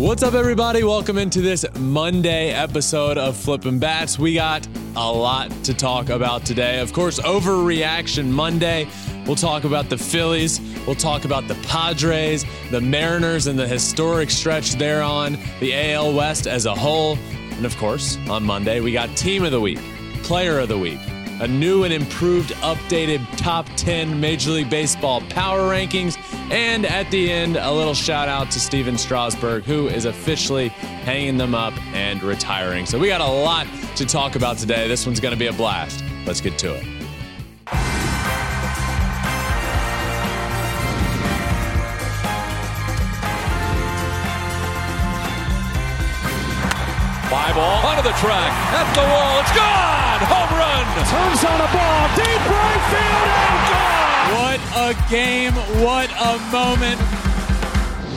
What's up, everybody? Welcome into this Monday episode of Flippin' Bats. We got a lot to talk about today. Of course, Overreaction Monday. We'll talk about the Phillies. We'll talk about the Padres, the Mariners, and the historic stretch they're on, the AL West as a whole. And of course, on Monday, we got Team of the Week, Player of the Week, a new and improved, updated top 10 Major League Baseball power rankings. And at the end, a little shout out to Stephen Strasburg, who is officially hanging them up and retiring. So we got a lot to talk about today. This one's going to be a blast. Let's get to it. Fly ball onto the track, at the wall, it's gone! Home run! Turns on a ball, deep right field, and gone! What a game. What a moment.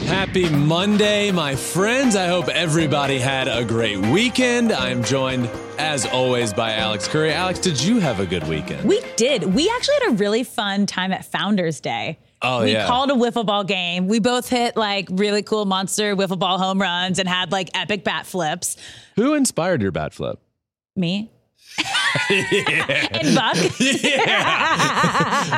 Happy Monday, my friends. I hope everybody had a great weekend. I'm joined, as always, by Alex Curry. Alex, did you have a good weekend? We did. We actually had a really fun time at Founders Day. Oh, we yeah. called a wiffle ball game. We both hit like really cool monster wiffle ball home runs and had like epic bat flips. Who inspired your bat flip? Me. and Buck.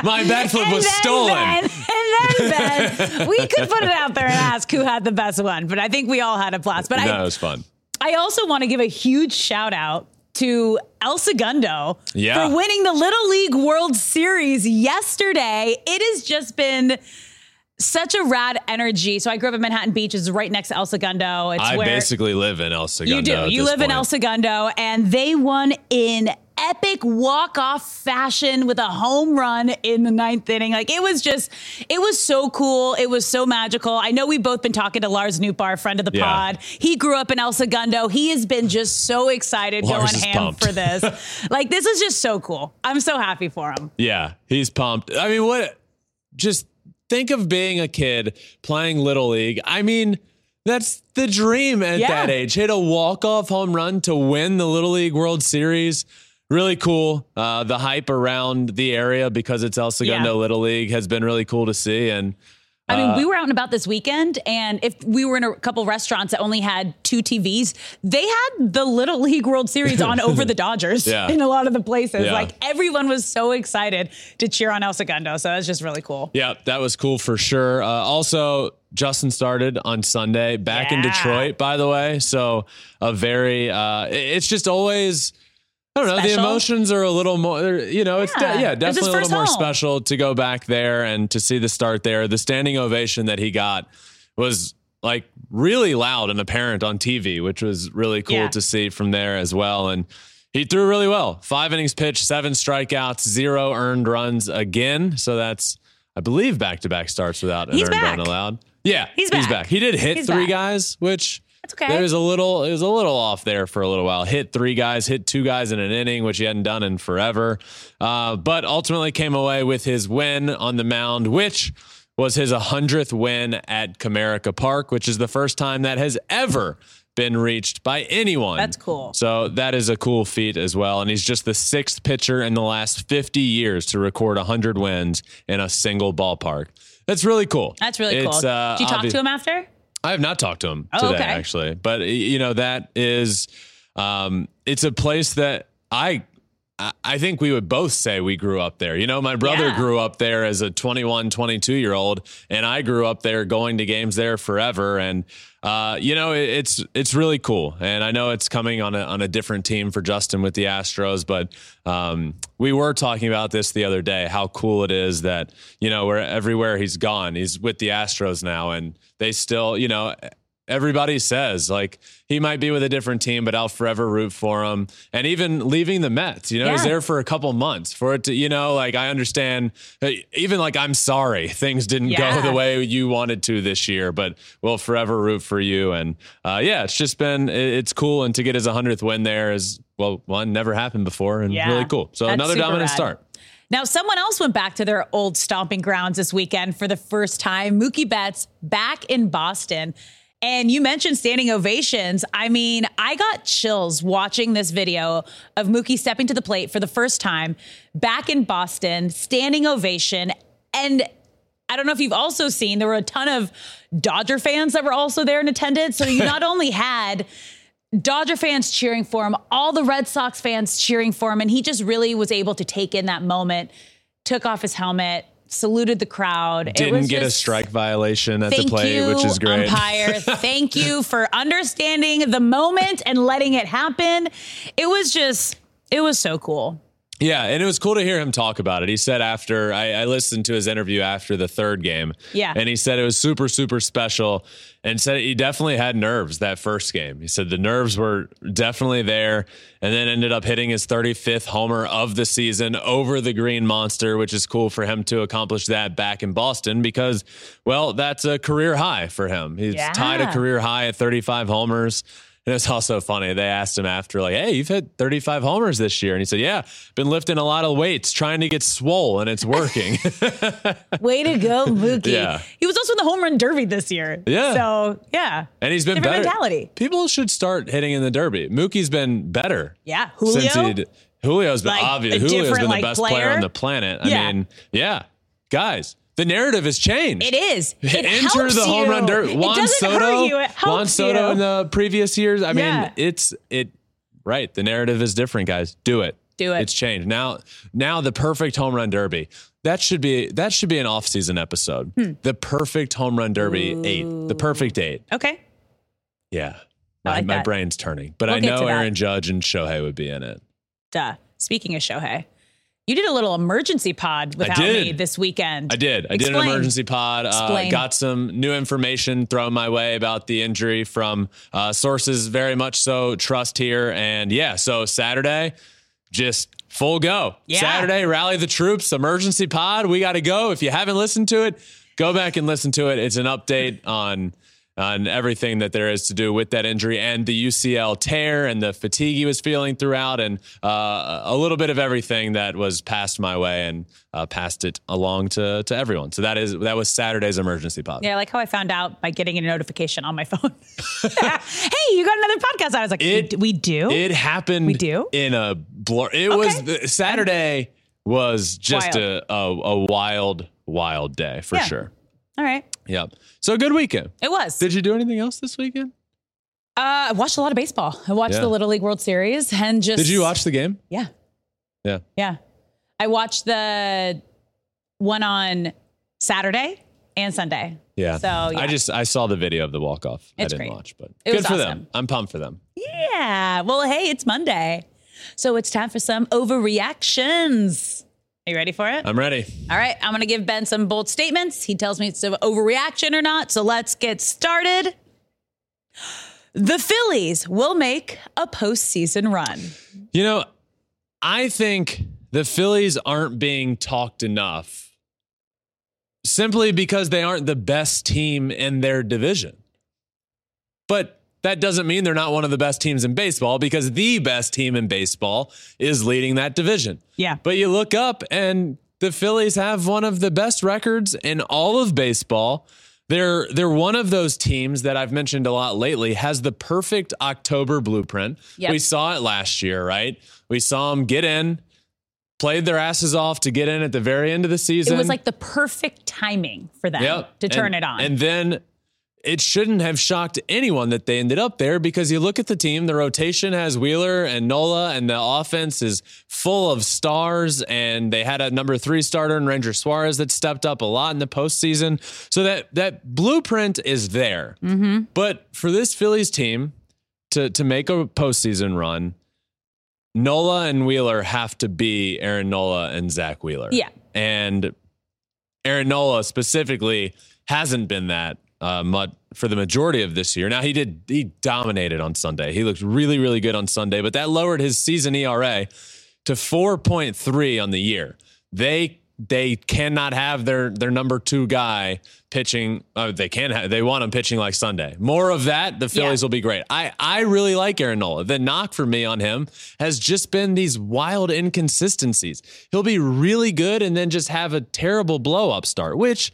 My bat flip And was then stolen. Ben, and then Ben. We could put it out there and ask who had the best one, but I think we all had a blast. But no, it I, was fun. I also want to give a huge shout out to El Segundo Yeah. for winning the Little League World Series yesterday. It has just been such a rad energy. So I grew up in Manhattan Beach, is right next to El Segundo. It's I basically live in El Segundo. you do. You live in. El Segundo, and they won in epic walk-off fashion with a home run in the ninth inning. Like it was just, it was so cool. It was so magical. I know we've both been talking to Lars Nootbaar, friend of the Yeah. pod. He grew up in El Segundo. He has been just so excited Lars going ham pumped. for this. like this is just so cool. I'm so happy for him. Yeah, he's pumped. I mean, what? Just think of being a kid playing Little League. I mean, that's the dream at Yeah. that age. Hit a walk-off home run to win the Little League World Series. Really cool. Uh, the hype around the area because it's El Segundo Yeah. Little League has been really cool to see. And I mean, Uh, we were out and about this weekend, and if we were in a couple restaurants that only had two TVs, they had the Little League World Series on over the Dodgers Yeah. in a lot of the places. Yeah. Like everyone was so excited to cheer on El Segundo, so that's just really cool. Yeah, that was cool for sure. Uh, also, Justin started on Sunday back in Detroit, by the way. So a very, uh, it's just always. I don't know. The emotions are a little more, you know, it's de- Yeah. yeah, It was his definitely a little more home. special to go back there and to see the start there. The standing ovation that he got was like really loud and apparent on TV, which was really cool Yeah. to see from there as well. And he threw really well. Five innings pitched, seven strikeouts, zero earned runs again. So that's, I believe, back to back starts without an He's earned back. run allowed. Yeah, He's He's back. back. He did hit He's three back. guys, which That's okay. there was a little, it was a little off there for a little while. Hit three guys, hit two guys in an inning, which he hadn't done in forever. Uh, but ultimately came away with his win on the mound, which was his 100th win at Comerica Park, which is the first time that has ever been reached by anyone. That's cool. So that is a cool feat as well. And he's just the sixth pitcher in the last 50 years to record 100 wins in a single ballpark. That's really cool. That's really It's, cool. uh, Did you talk obvi- to him after? I have not talked to him Oh, today, okay. actually. But you know, that is, um, it's a place that I, I- think we would both say we grew up there. You know, my brother Yeah. grew up there as a 21, 22 year old, and I grew up there going to games there forever. And, uh, you know, it, it's, it's really cool. And I know it's coming on a, on a different team for Justin with the Astros, but, um, we were talking about this the other day, how cool it is that, you know, where everywhere he's gone, he's with the Astros now and they still, you know, everybody says like he might be with a different team, but I'll forever root for him. And even leaving the Mets, you know, he's there for a couple months for it to, you know, like I understand, uh, even like I'm sorry things didn't Yeah. go the way you wanted to this year, but we'll forever root for you. And uh, yeah, it's just been, it's cool. And to get his 100th win there is, well, one never happened before and Yeah. really cool. So That's another dominant rad. start. Now, someone else went back to their old stomping grounds this weekend for the first time. Mookie Betts back in Boston. And you mentioned standing ovations. I mean, I got chills watching this video of Mookie stepping to the plate for the first time back in Boston, standing ovation. And I don't know if you've also seen there were a ton of Dodger fans that were also there in attendance. So you not only had Dodger fans cheering for him, all the Red Sox fans cheering for him, and he just really was able to take in that moment, took off his helmet, saluted the crowd. Didn't get just, a strike violation at the plate, you, which is great. Umpire, thank you for understanding the moment and letting it happen. It was just, it was so cool. Yeah, and it was cool to hear him talk about it. He said after I, I, listened to his interview after the third game. Yeah. And he said it was super, super special and said he definitely had nerves that first game. He said the nerves were definitely there and then ended up hitting his 35th homer of the season over the Green Monster, which is cool for him to accomplish that back in Boston because, well, that's a career high for him. He's yeah. tied a career high at 35 homers. And it was also funny. They asked him after, like, hey, you've hit 35 homers this year. And he said, yeah, been lifting a lot of weights, trying to get swole, and it's working. Way to go, Mookie. Yeah. He was also in the home run derby this year. Yeah. So, yeah. And he's been Different better. mentality. People should start hitting in the derby. Mookie's been better. Yeah. Julio. Since he Julio's been like obvious. Julio's been the best player. player on the planet. I yeah. mean, yeah. Guys, the narrative has changed. It is. It Enter the home run derby. Juan Soto. Juan Soto you. in the previous years. I yeah. mean, it's it. Right. The narrative is different, guys. Do it. Do it. It's changed now. Now the perfect home run derby. That should be that should be an off season episode. Hmm. The perfect home run derby Ooh. eight. The perfect eight. Okay. Yeah. My, like my brain's turning, but we'll I know Aaron Judge and Shohei would be in it. Duh. Speaking of Shohei, you did a little emergency pod without me this weekend. I did. I Explain. did an emergency pod. Uh, got some new information thrown my way about the injury from uh, sources very much so trust here. And yeah, so Saturday, just full go. Yeah. Saturday, rally the troops, emergency pod. We got to go. If you haven't listened to it, go back and listen to it. It's an update on and everything that there is to do with that injury and the UCL tear and the fatigue he was feeling throughout and uh, a little bit of everything that was passed my way and uh, passed it along to, to everyone. So that is that was Saturday's emergency pod. Yeah, like how I found out by getting a notification on my phone. hey, you got another podcast. I was like, it, we do. It happened. We do in a blur. It okay. was the, Saturday was just wild. A, a, a wild wild day for yeah. sure. All right. Yep. So a good weekend. It was. Did you do anything else this weekend? Uh, I watched a lot of baseball. I watched yeah. the Little League World Series and just. Did you watch the game? Yeah. Yeah. Yeah. I watched the one on Saturday and Sunday. Yeah. So yeah. I just I saw the video of the walk off. I didn't great. watch, but it good for awesome. them. I'm pumped for them. Yeah. Well, hey, it's Monday. So it's time for some overreactions. Are you ready for it? I'm ready. All right. I'm going to give Ben some bold statements. He tells me it's an overreaction or not. So let's get started. The Phillies will make a postseason run. You know, I think the Phillies aren't being talked enough simply because they aren't the best team in their division. But that doesn't mean they're not one of the best teams in baseball because the best team in baseball is leading that division. Yeah. But you look up and the Phillies have one of the best records in all of baseball. They're they're one of those teams that I've mentioned a lot lately has the perfect October blueprint. Yep. We saw it last year, right? We saw them get in, played their asses off to get in at the very end of the season. It was like the perfect timing for them yep. to turn and, it on. And then it shouldn't have shocked anyone that they ended up there because you look at the team, the rotation has Wheeler and Nola, and the offense is full of stars. And they had a number three starter in Ranger Suarez that stepped up a lot in the postseason. So that that blueprint is there. Mm-hmm. But for this Phillies team to to make a postseason run, Nola and Wheeler have to be Aaron Nola and Zack Wheeler. Yeah. And Aaron Nola specifically hasn't been that uh, for the majority of this year. Now he did he dominated on Sunday. He looked really really good on Sunday, but that lowered his season ERA to 4.3 on the year. They they cannot have their their number two guy pitching. Uh, they can have, they want him pitching like Sunday. More of that, the Phillies yeah. will be great. I I really like Aaron Nola. The knock for me on him has just been these wild inconsistencies. He'll be really good and then just have a terrible blow up start, which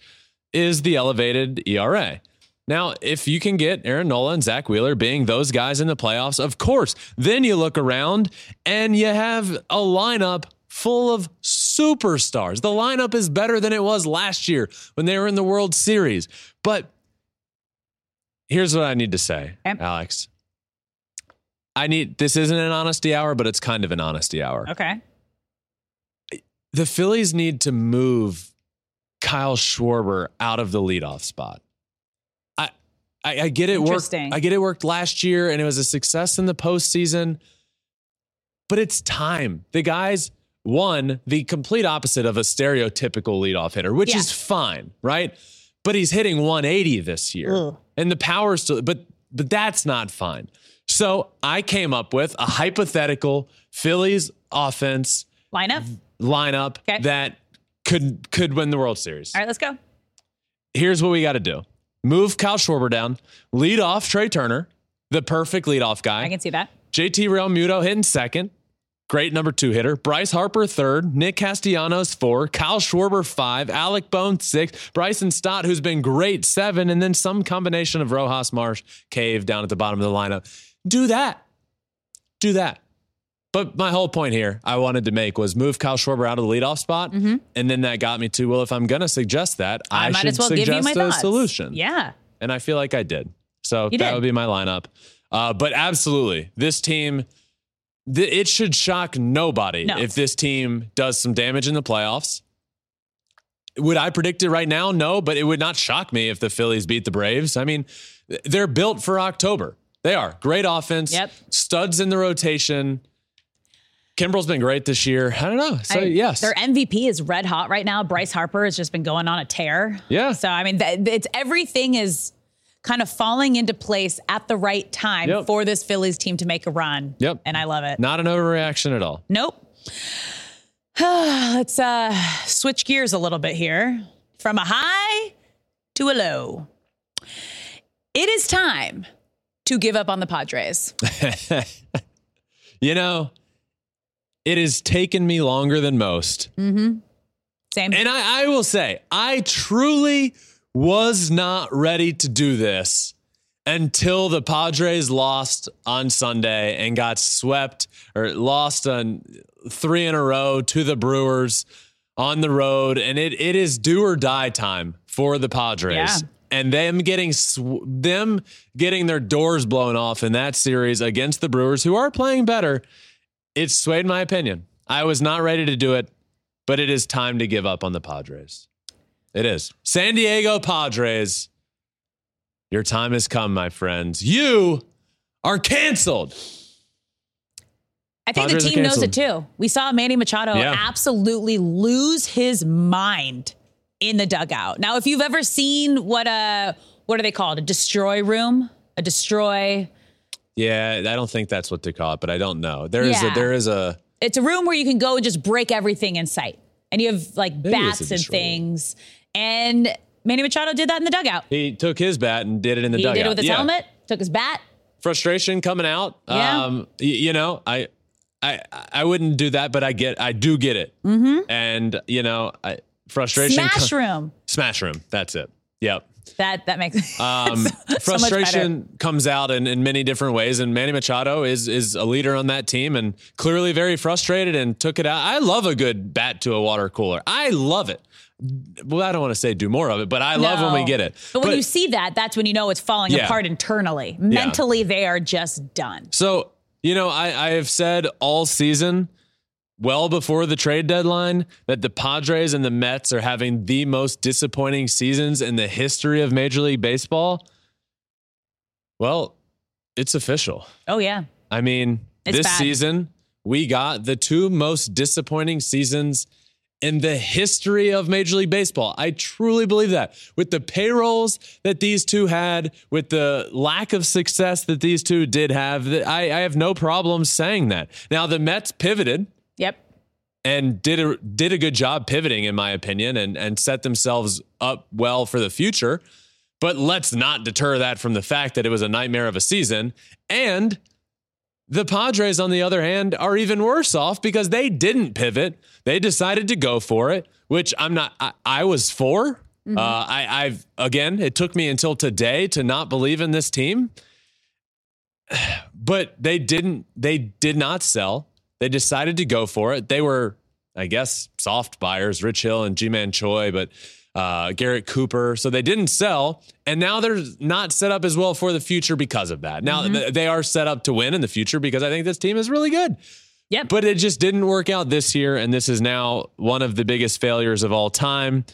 is the elevated ERA. Now, if you can get Aaron Nola and Zack Wheeler being those guys in the playoffs, of course, then you look around and you have a lineup full of superstars. The lineup is better than it was last year when they were in the World Series. But here's what I need to say. Alex. I need this isn't an honesty hour, but it's kind of an honesty hour. Okay. The Phillies need to move Kyle Schwarber out of the leadoff spot. I I, I get it worked. I get it worked last year and it was a success in the postseason. But it's time. The guy's one, the complete opposite of a stereotypical leadoff hitter, which Yeah. is fine, right? But he's hitting 180 this year. Ugh. And the power still but but that's not fine. So I came up with a hypothetical Phillies offense Lineup. lineup Okay. that could could win the World Series. All right, let's go. Here's what we got to do: move Kyle Schwarber down, lead off Trea Turner, the perfect leadoff guy. I can see that. JT Realmuto hitting second, great number two hitter. Bryce Harper third, Nick Castellanos four, Kyle Schwarber five, Alec Bohm six, Bryson Stott who's been great seven, and then some combination of Rojas, Marsh, Cave down at the bottom of the lineup. Do that. Do that. But my whole point here I wanted to make was move Kyle Schwarber out of the leadoff spot. And then that got me to, well, if I'm going to suggest that, I, Mm-hmm. I, might should as well suggest give you my a thoughts. solution. Yeah. And I feel like I did. So You that did. would be my lineup. Uh, but absolutely, this team, th- it should shock nobody No. if this team does some damage in the playoffs. Would I predict it right now? No, but it would not shock me if the Phillies beat the Braves. I mean, they're built for October. They are great offense, Yep. studs in the rotation. Kimbrel's been great this year. I don't know. So I- yes, Their MVP is red hot right now. Bryce Harper has just been going on a tear. Yeah. So I mean, th- it's everything is kind of falling into place at the right time Yep. for this Phillies team to make a run. Yep. And I love it. not an overreaction at all. Nope. Let's uh switch gears a little bit here from a high to a low. It is time to give up on the Padres. You know, it has taken me longer than most. Mm-hmm. Same. And I, I will say, I truly was not ready to do this until the Padres lost on Sunday and got swept or lost on three in a row to the Brewers on the road. And it, it is do or die time for the Padres. Yeah. And them getting sw- them getting their doors blown off in that series against the Brewers, who are playing better, it swayed my opinion. I was not ready to do it, but it is time to give up on the Padres. It is. San Diego Padres, your time has come, my friends. You are canceled. I think Padres the team knows it too. We saw Manny Machado Yeah. absolutely lose his mind in the dugout. Now, if you've ever seen what a what are they called? A destroy room? A destroy Yeah, I don't think that's what they call it, but I don't know. There is Yeah. a there is a it's a room where you can go and just break everything in sight. And you have like bats and things. And Manny Machado did that in the dugout. he took his bat and did it in the He dugout. did it with his Yeah. helmet, took his bat. Frustration coming out. Yeah. Um, y- you know, I I I wouldn't do that, but I get I do get it. Mm-hmm. And you know, I frustration Smash co- room. Smash room. That's it. Yep. That that makes Um, so frustration comes out in, in many different ways, and Manny Machado is is a leader on that team, and clearly very frustrated and took it out. I love a good bat to a water cooler. I love it. Well, I don't want to say do more of it, but I love when we get it. But when you see that, that's when you know it's falling Yeah. apart internally. Mentally, they are just done. So, you know, I, I have said all season, well before the trade deadline, that the Padres and the Mets are having the most disappointing seasons in the history of Major League Baseball. Well, it's official. Oh yeah. I mean, It's this bad. season, we got the two most disappointing seasons in the history of Major League Baseball. I truly believe that. With the payrolls that these two had, with the lack of success that these two did have, I, I have no problem saying that. Now, the Mets pivoted. And did a did a good job pivoting, in my opinion, and and set themselves up well for the future. But let's not deter that from the fact that it was a nightmare of a season. And the Padres, on the other hand, are even worse off because they didn't pivot. They decided to go for it, which I'm not. I, I was for. Uh, I, I've again. It took me until today to not believe in this team, but they didn't. They did not sell. They decided to go for it. They were I guess, soft buyers, Rich Hill and Ji-Man Choi, but uh, Garrett Cooper. So they didn't sell, and now they're not set up as well for the future because of that. Now th- they are set up to win in the future because I think this team is really good. Yep. But it just didn't work out this year, and this is now one of the biggest failures of all time.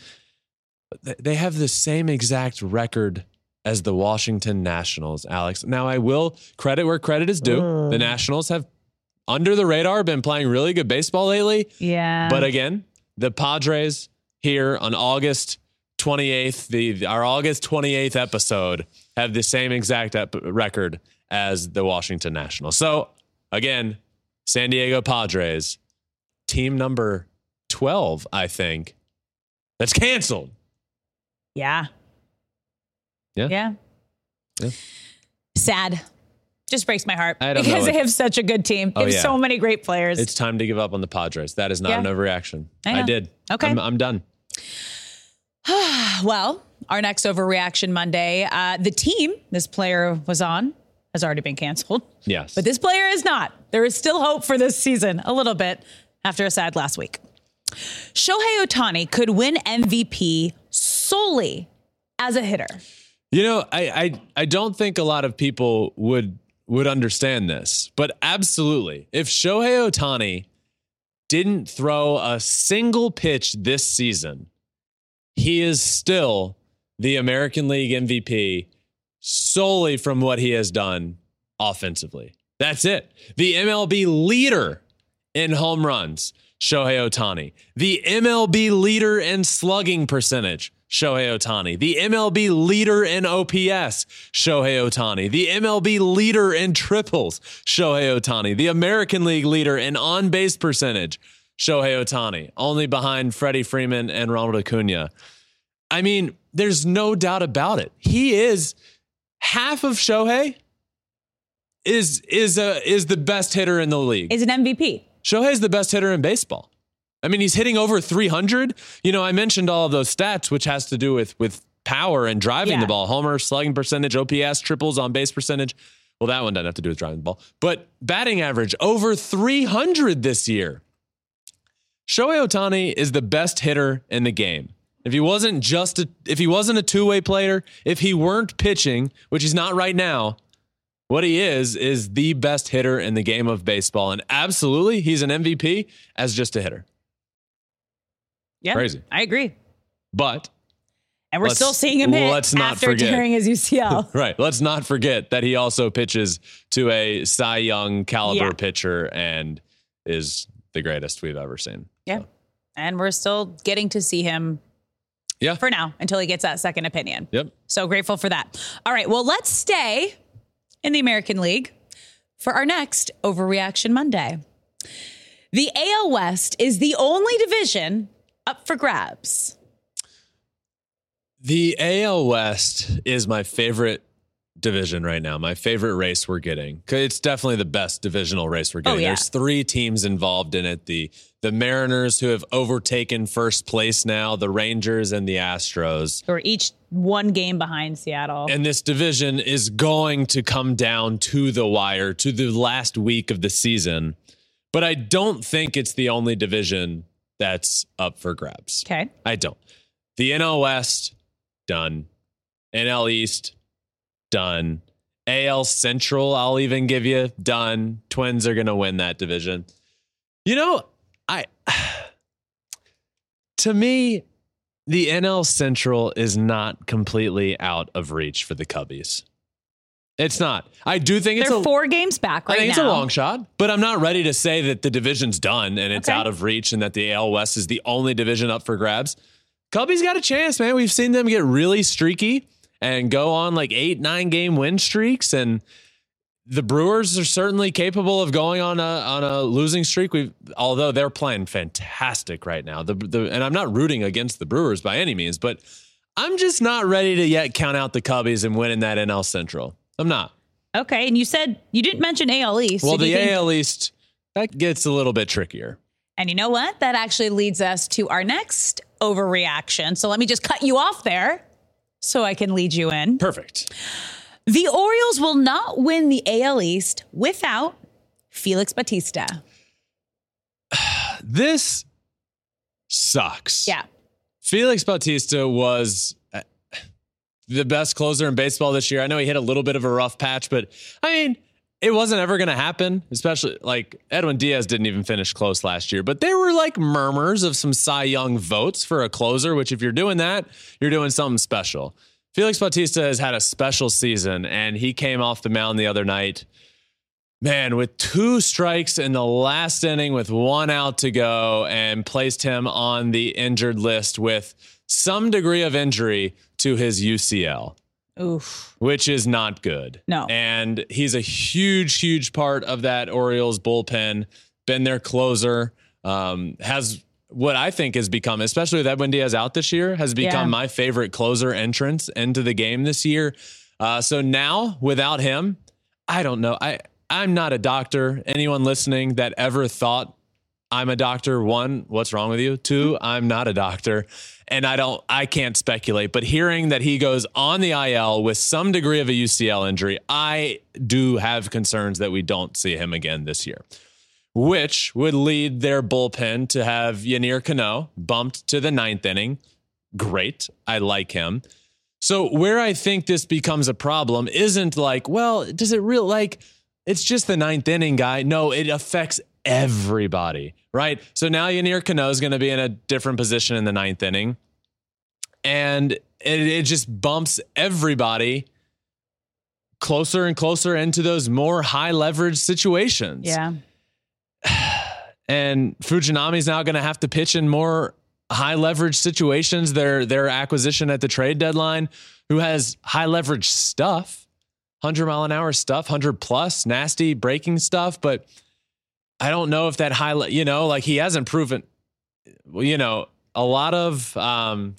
They have the same exact record as the Washington Nationals, Alex. Now, I will credit where credit is due. The Nationals have, under the radar, been playing really good baseball lately. yeah. But again, the Padres here on August 28th, the our August 28th episode, have the same exact ep- record as the Washington Nationals. So again, San Diego Padres, team number 12, I think, that's canceled. yeah. Yeah. Yeah. Yeah. Sad. Just breaks my heart I don't know because they have such a good team. They Oh, have yeah. so many great players. It's time to give up on the Padres. That is not Yeah. an overreaction. I know. did. Okay. I'm, I'm done. well, our next overreaction Monday, uh, the team this player was on has already been canceled. Yes. But this player is not. There is still hope for this season, a little bit after a sad last week. Shohei Ohtani could win MVP solely as a hitter. You know, I, I I don't think a lot of people would would understand this, but absolutely. If Shohei Ohtani didn't throw a single pitch this season, he is still the American League MVP solely from what he has done offensively. That's it. The MLB leader in home runs, Shohei Ohtani. The MLB leader in slugging percentage, Shohei Ohtani. The MLB leader in OPS, Shohei Ohtani. The MLB leader in triples, Shohei Ohtani. The American League leader in on base percentage, Shohei Ohtani. Only behind Freddie Freeman and Ronald Acuna. I mean, there's no doubt about it. He is half of Shohei is is a is the best hitter in the league. Is an MVP. Shohei's the best hitter in baseball. I mean, he's hitting over 300. You know, I mentioned all of those stats, which has to do with with power and driving Yeah. the ball. Homer, slugging percentage, OPS, triples on base percentage. Well, that one doesn't have to do with driving the ball. But batting average over 300 this year. Shohei Ohtani is the best hitter in the game. If he wasn't just a, if he wasn't a two-way player, if he weren't pitching, which he's not right now, what he is is the best hitter in the game of baseball and absolutely he's an MVP as just a hitter. Yeah. Crazy. I agree. But And we're still seeing him hit let's not after forget. tearing his UCL. right, let's not forget that he also pitches to a Cy Young caliber Yeah. pitcher and is the greatest we've ever seen. yeah. And we're still getting to see him Yeah. for now until he gets that second opinion. Yep. So grateful for that. All right. Well, let's stay in the American League for our next Overreaction Monday. The AL West is the only division up for grabs. The AL West is my favorite division right now. My favorite race we're getting. It's definitely the best divisional race we're oh, getting. Oh, yeah. There's three teams involved in it. The the Mariners who have overtaken first place now, the Rangers and the Astros. Or each one game behind Seattle. And this division is going to come down to the wire to the last week of the season. But I don't think it's the only division that's up for grabs. okay. I don't. The NL West, done. NL East, done. AL Central, I'll even give you, done. Twins are going to win that division. You know, I, to me, the NL Central is not completely out of reach for the Cubbies. It's not. I do think it's They're a four games back right I think now. it's a long shot, but I'm not ready to say that the division's done and it's Okay. out of reach and that the AL West is the only division up for grabs. Cubbies got a chance, man. We've seen them get really streaky and go on like eight, nine game win streaks. And the Brewers are certainly capable of going on a on a losing streak. We although they're playing fantastic right now. The, the and I'm not rooting against the Brewers by any means, but I'm just not ready to yet count out the Cubbies and winning that NL Central. I'm not. Okay. And you said you didn't mention AL East. Well, the you think- AL East that gets a little bit trickier. And you know what? That actually leads us to our next overreaction. So let me just cut you off there so I can lead you in. Perfect. The Orioles will not win the AL East without Felix Bautista. This sucks. Yeah. Felix Bautista was the best closer in baseball this year. I know he hit a little bit of a rough patch, but I mean, it wasn't ever going to happen, especially like Edwin Diaz didn't even finish close last year, but there were like murmurs of some Cy Young votes for a closer, which if you're doing that, you're doing something special. Felix Bautista has had a special season and he came off the mound the other night. Man, with two strikes in the last inning with one out to go and placed him on the injured list with some degree of injury to his UCL. Oof. Which is not good. No. And he's a huge, huge part of that Orioles bullpen. Been their closer. Um, has what I think has become, especially with Edwin Diaz out this year, has become Yeah. my favorite closer entrance into the game this year. Uh, so now without him, I don't know. I I'm not a doctor. Anyone listening that ever thought I'm a doctor, one, what's wrong with you? Two, I'm not a doctor. And I don't I can't speculate, but hearing that he goes on the IL with some degree of a UCL injury, I do have concerns that we don't see him again this year. Which would lead their bullpen to have Yennier Cano bumped to the ninth inning. Great. I like him. So where I think this becomes a problem isn't like, well, does it real like it's just the ninth inning guy? No, it affects everybody, right? So now Yennier Cano is going to be in a different position in the ninth inning, and it, it just bumps everybody closer and closer into those more high leverage situations. Yeah. And Fujinami's now going to have to pitch in more high leverage situations. Their their acquisition at the trade deadline, who has high leverage stuff, hundred mile an hour stuff, hundred plus, nasty breaking stuff. But I don't know if that high, you know, like he hasn't proven, you know, a lot of um,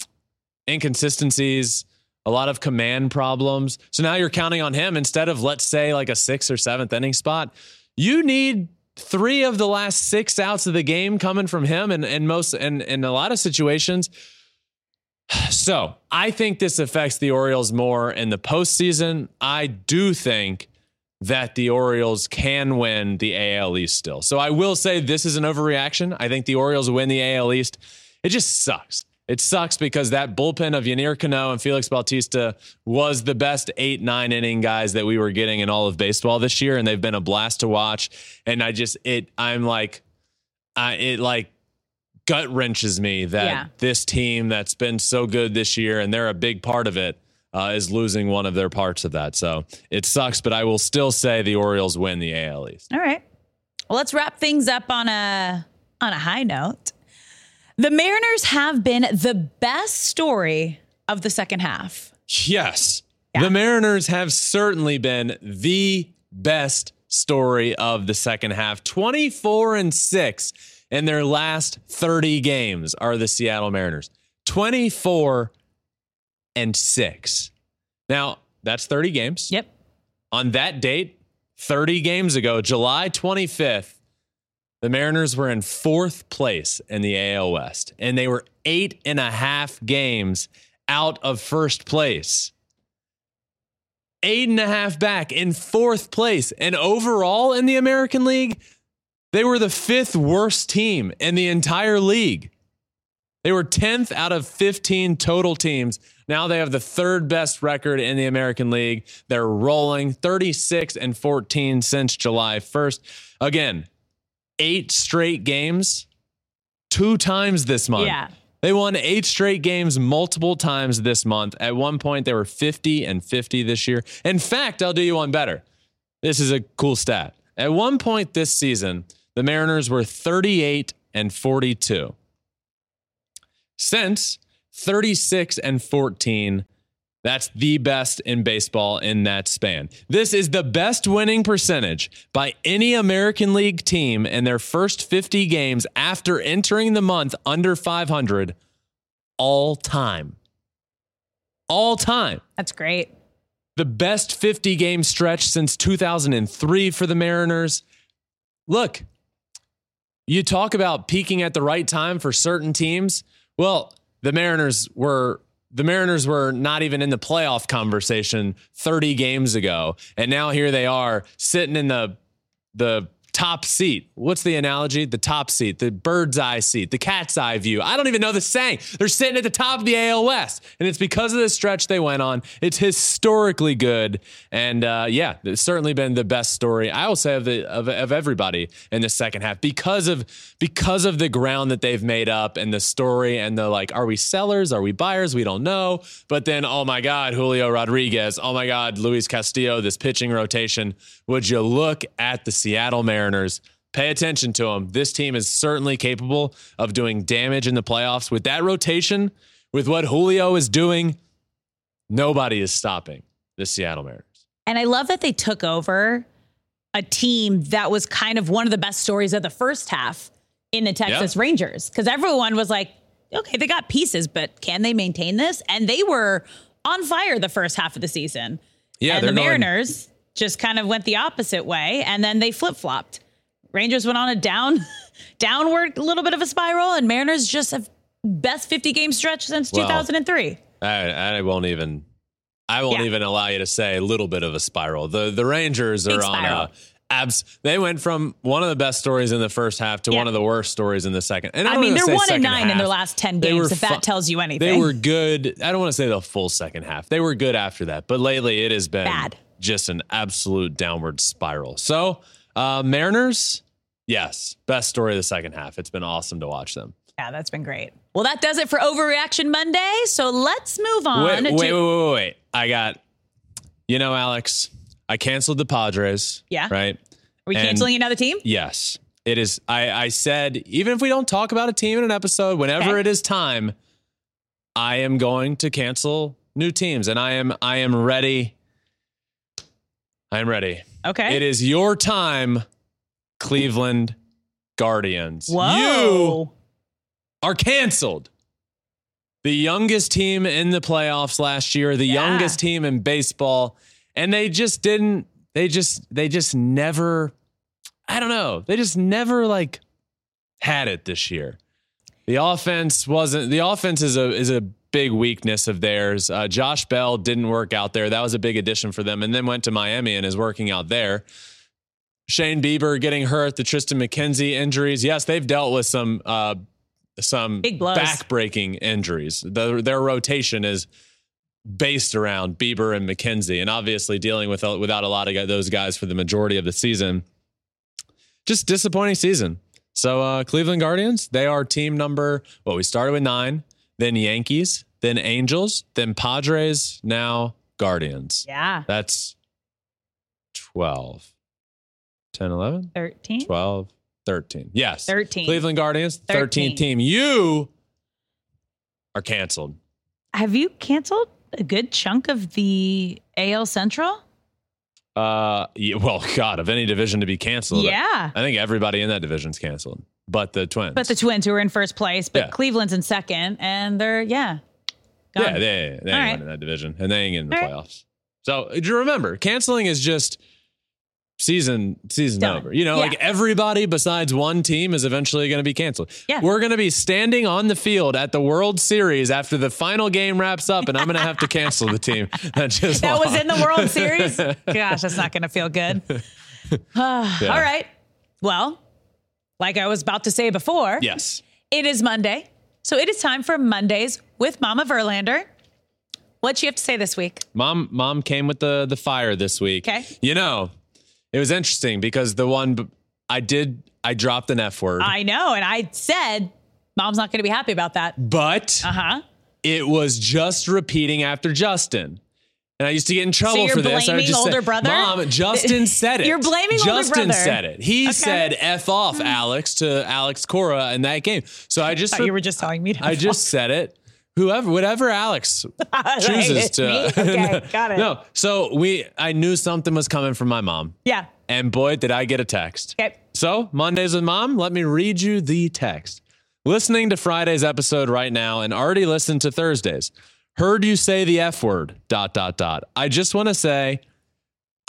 inconsistencies, a lot of command problems. So now you're counting on him instead of let's say like a sixth or seventh inning spot. You need three of the last six outs of the game coming from him and and most and in a lot of situations. So I think this affects the Orioles more in the postseason. I do think that the Orioles can win the AL East still. So I will say this is an overreaction. I think the Orioles win the AL East. It just sucks. It sucks because that bullpen of Yennier Cano and Felix Bautista was the best eight, nine inning guys that we were getting in all of baseball this year, and they've been a blast to watch. And I just it I'm like, I it like gut wrenches me that Yeah. this team that's been so good this year and they're a big part of it uh, is losing one of their parts of that. So it sucks, but I will still say the Orioles win the AL East. All right. Well, let's wrap things up on a on a high note. The Mariners have been the best story of the second half. Yes. The Mariners have certainly been the best story of the second half. 24 and 6 in their last 30 games are the Seattle Mariners. 24 and 6. Now, that's 30 games. Yep. On that date, 30 games ago, July 25th, the Mariners were in fourth place in the AL West, and they were eight and a half games out of first place. Eight and a half back in fourth place. And overall in the American League, they were the fifth worst team in the entire league. They were 10th out of 15 total teams. Now they have the third best record in the American League. They're rolling 36 and 14 since July 1st. Again, eight straight games, two times this month. Yeah. They won eight straight games multiple times this month. At one point, they were 50 and 50 this year. In fact, I'll do you one better. This is a cool stat. At one point this season, the Mariners were 38 and 42. Since 36 and 14, that's the best in baseball in that span. This is the best winning percentage by any American League team in their first 50 games after entering the month under 500 all time. All time. That's great. The best 50 game stretch since 2003 for the Mariners. Look, you talk about peaking at the right time for certain teams. Well, the Mariners were the Mariners were not even in the playoff conversation 30 games ago. And now here they are sitting in the the top seat. What's the analogy? The top seat, the bird's eye seat, the cat's eye view. I don't even know the saying. They're sitting at the top of the AL West, and it's because of the stretch they went on. It's historically good, and uh, yeah, it's certainly been the best story I will say of the of, of everybody in the second half because of because of the ground that they've made up and the story and the like. Are we sellers? Are we buyers? We don't know. But then, oh my God, Julio Rodriguez. Oh my God, Luis Castillo. This pitching rotation. Would you look at the Seattle Mariners? Pay attention to them. This team is certainly capable of doing damage in the playoffs. With that rotation, with what Julio is doing, nobody is stopping the Seattle Mariners. And I love that they took over a team that was kind of one of the best stories of the first half in the Texas. Rangers because everyone was like, okay, they got pieces, but can they maintain this? And they were on fire the first half of the season. Yeah, and the going- Mariners just kind of went the opposite way, and then they flip flopped. Rangers went on a down, downward little bit of a spiral, and Mariners just have best 50 game stretch since Well, 2003. I, I won't even. I won't Yeah. even allow you to say a little bit of a spiral. The the Rangers are on a abs. They went from one of the best stories in the first half to Yeah. one of the worst stories in the second. And I, I mean, they're one and nine in their last 10 They games, if that tells you anything. They were good. I don't want to say the full second half. They were good after that, but lately it has been Bad. Just an absolute downward spiral. So, uh, Mariners, yes, best story of the second half. It's been awesome to watch them. Yeah, that's been great. Well, that does it for Overreaction Monday. So let's move on. Wait, to, wait, wait, wait, wait, wait. I got, you know, Alex, I canceled the Padres. Yeah. Right. Are we and- canceling another team? Yes. It is. I, I said, even if we don't talk about a team in an episode, whenever Okay. it is time, I am going to cancel new teams and I am, I am ready. I am ready. Okay. It is your time, Cleveland Guardians. Whoa. You are canceled. The youngest team in the playoffs last year, the Yeah. youngest team in baseball, and they just didn't they just they just never I don't know. They just never like had it this year. The offense wasn't the offense is a is a big weakness of theirs. Uh, Josh Bell didn't work out there. That was a big addition for them and then went to Miami and is working out there. Shane Bieber getting hurt, the Triston McKenzie injuries. Yes, they've dealt with some uh, some Big back-breaking injuries. The, their rotation is based around Bieber and McKenzie, and obviously dealing with without a lot of those guys for the majority of the season. Just disappointing season. So uh, Cleveland Guardians, they are team number. Well, we started with nine, then Yankees, then Angels, then Padres, now Guardians. yeah. That's 12, 10, 11, 13. 12, 13. Yes. 13. Cleveland Guardians, 13th 13. team. You are canceled. Have you canceled a good chunk of the AL Central? Uh, yeah, well, God, of any division to be canceled, Yeah. I think everybody in that division's canceled, but the Twins. But the Twins who are in first place, but Yeah. Cleveland's in second, and they're, yeah. gone. yeah, they, they ain't right. winning that division, and they ain't in the All right. playoffs. So you remember, canceling is just season season Done. over. You know, Yeah. like everybody besides one team is eventually going to be canceled. Yeah. We're going to be standing on the field at the World Series after the final game wraps up, and I'm going to have to cancel the team that just That was in the World Series? Gosh, that's not going to feel good. All right. Well, like I was about to say before, Yes. it is Monday. So it is time for Mondays with Mama Verlander. What'd you have to say this week? Mom, mom came with the the fire this week. Okay. You know, it was interesting because the one I did, I dropped an F word, I know. And I said, Mom's not going to be happy about that. but Uh huh. it was just repeating after Justin. And I used to get in trouble you're for this. I would blaming just older say, brother? Mom, Justin said it. You're blaming older brother. Justin said it. He Okay. said "f off, hmm. Alex" to Alex Cora in that game. So I just Thought you were just telling me to. I just said it. Whoever, whatever Alex chooses to. Okay, got it. No, so we, I knew something was coming from my mom, Yeah. and boy, did I get a text. Okay. So, Mondays with Mom, let me read you the text. Listening to Friday's episode right now and already listened to Thursday's. Heard you say the F word, dot, dot, dot. I just want to say,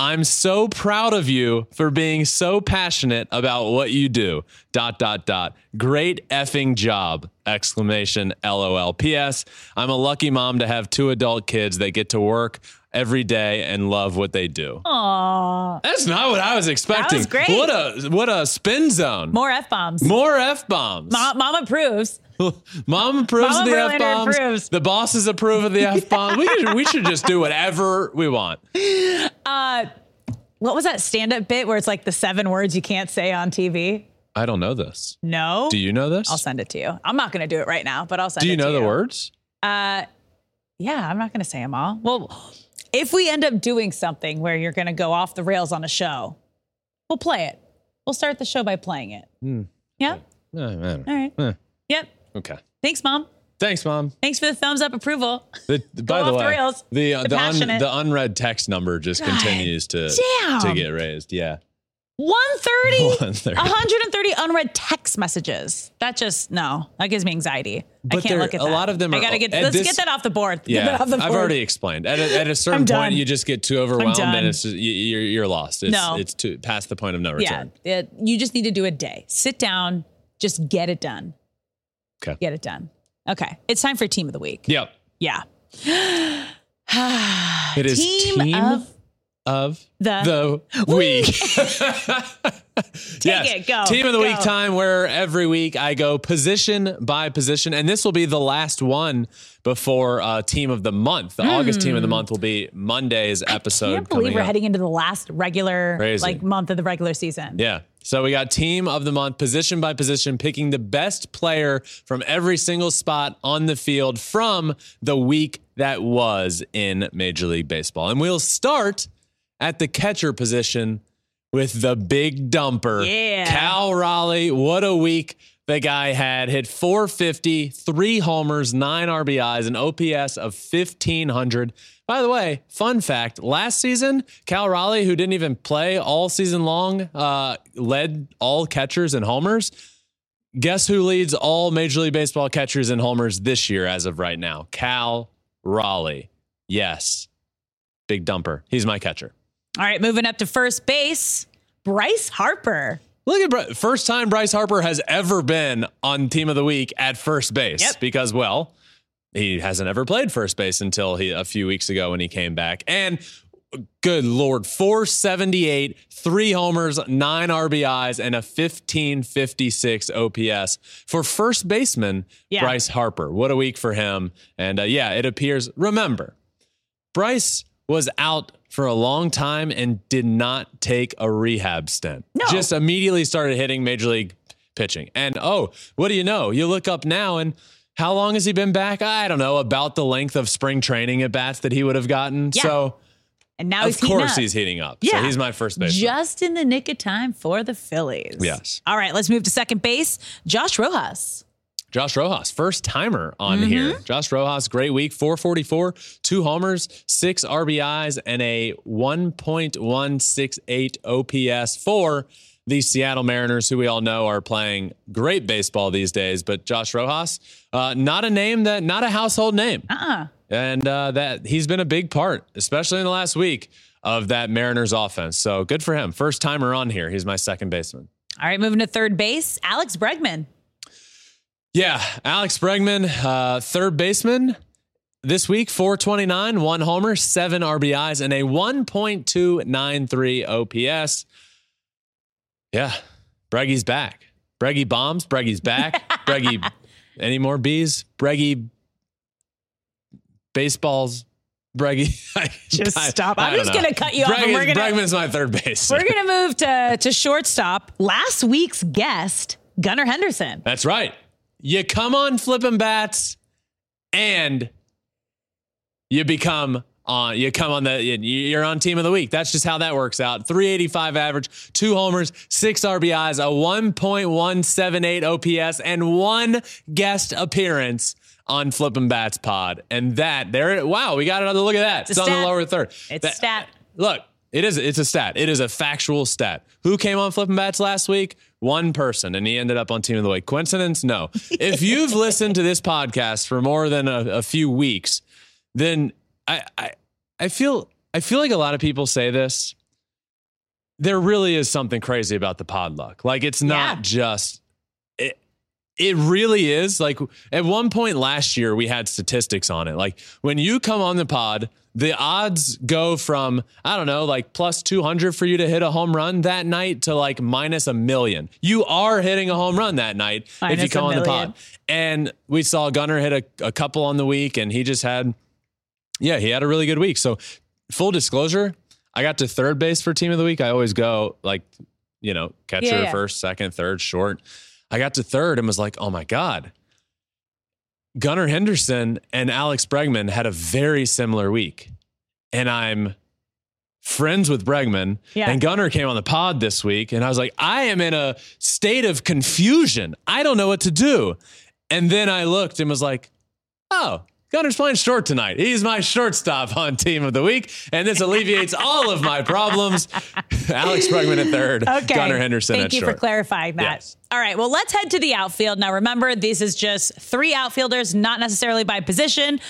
I'm so proud of you for being so passionate about what you do, dot, dot, dot. Great effing job, exclamation, LOL. P.S. I'm a lucky mom to have two adult kids that get to work every day and love what they do. Aw. That's not what I was expecting. That was great. What a what a spin zone. More F bombs. More f bombs. Mom, Mom approves. Mom approves of the f bombs. The bosses approve of the f bombs. we, should- we should just do whatever we want. What was that stand up bit where it's like the seven words you can't say on TV? I don't know this. No. Do you know this? I'll send it to you. I'm not going to do it right now, but I'll send do it you to know you. the words? Uh, yeah, I'm not going to say them all. Well, if we end up doing something where you're going to go off the rails on a show, we'll play it. We'll start the show by playing it. Hmm. Yeah. All right. All right. Yep. Okay. Thanks, mom. Thanks, mom. Thanks for the thumbs up approval. The, the- by the way, rails. the uh, The the, un, the unread text number just God continues to damn. to get raised. Yeah. 130, 130. 130 unread text messages. That just no, that gives me anxiety. I can't there- look at that. a lot of them Are, I gotta get. Let's this- get that off the board. Yeah, off the I've already explained. At a, at a certain point, you just get too overwhelmed, and it's just, you, you're you're lost. It's, No. it's too past the point of no Yeah, return. it, you just need to do a day. Sit down, just get it done. Okay. Get it done. Okay, it's time for team of the week. Yep. Yeah. It is Team team, of of, the the week. Take it, go, Team of the go. week time where every week I go position by position. And this will be the last one before uh, team of the month. The August team of the month will be Monday's episode. Hmm. Can't believe we're up. heading into the last regular Crazy. like month of the regular season. Yeah. So we got team of the month, position by position, picking the best player from every single spot on the field from the week that was in Major League Baseball. And we'll start at the catcher position with the big dumper. Yeah. Cal Raleigh. What a week the guy had. Hit 450, three homers, nine RBIs, an OPS of 1500. By the way, fun fact last season, Cal Raleigh, who didn't even play all season long, uh, led all catchers in homers. Guess who leads all Major League Baseball catchers in homers this year as of right now? Cal Raleigh. Yes. Big dumper. He's my catcher. All right, moving up to first base, Bryce Harper. Look at first time Bryce Harper has ever been on Team of the Week at first base Yep. because, well, he hasn't ever played first base until he a few weeks ago when he came back. And good lord, 478, three homers, nine RBIs, and a 1556 OPS for first baseman Yeah. Bryce Harper. What a week for him. And uh, yeah, it appears, remember, Bryce was out for a long time and did not take a rehab stint. No. Just immediately started hitting major league pitching. And oh, what do you know? You look up now and how long has he been back? I don't know, about the length of spring training at bats that he would have gotten. Yeah. So And now of he's course up. he's heating up. Yeah. So he's my first baseman. Just in the nick of time for the Phillies. Yes. All right, let's move to second base. Josh Rojas. Josh Rojas, first timer on Mm-hmm. here. Josh Rojas, great week, 444, two homers, six RBIs, and a 1.168 OPS for the Seattle Mariners, who we all know are playing great baseball these days. But Josh Rojas, uh, not a name that, not a household name. Uh-uh. And uh, that he's been a big part, especially in the last week, of that Mariners offense. So good for him. First timer on here. He's my second baseman. All right, moving to third base, Alex Bregman. Yeah, Alex Bregman, uh, third baseman this week, 429, one homer, seven RBIs, and a 1.293 OPS. Yeah, Breggy's back. Breggy bombs. Breggy's back. Breggy, any more bees? Breggy baseballs. Breggy. Just I- stop. I I'm don't just know. gonna cut you off Breggy- we're gonna- Bregman's my third base. We're going to move to, to shortstop. Last week's guest, Gunnar Henderson. That's right. You come on flipping bats and you become on you come on the you're on team of the week. That's just how that works out. 385 average, two homers, six RBIs, a 1.178 OPS and one guest appearance on Flippin' Bats pod. And that there wow, we got another look at that. It's It's, on the lower third. It's That- stat. Look, it is it's a stat. It is a factual stat. Who came on flipping bats last week? One person, and he ended up on team of the week. Coincidence? No. If you've listened to this podcast for more than a, a few weeks, then I, I I feel I feel like a lot of people say this. There really is something crazy about the pod luck. Like it's not Yeah. just it, it really is. Like at one point last year, we had statistics on it. Like when you come on the pod the odds go from, I don't know, like plus 200 for you to hit a home run that night to like minus a million. You are hitting a home run that night Minus if you come on the pod. And we saw Gunnar hit a, a couple on the week and he just had, yeah, he had a really good week. So, full disclosure, I got to third base for team of the week. I always go like, you know, catcher, Yeah, yeah. first, second, third, short. I got to third and was like, oh my God. Gunnar Henderson and Alex Bregman had a very similar week. And I'm friends with Bregman. Yeah. And Gunnar came on the pod this week. And I was like, I am in a state of confusion. I don't know what to do. And then I looked and was like, oh, Gunnar's playing short tonight. He's my shortstop on team of the week. And this alleviates all of my problems. Alex Bregman at third, Okay. Gunnar Henderson Thank you short. for clarifying that. Yes. All right. Well, let's head to the outfield. Now, remember, this is just three outfielders, not necessarily by position.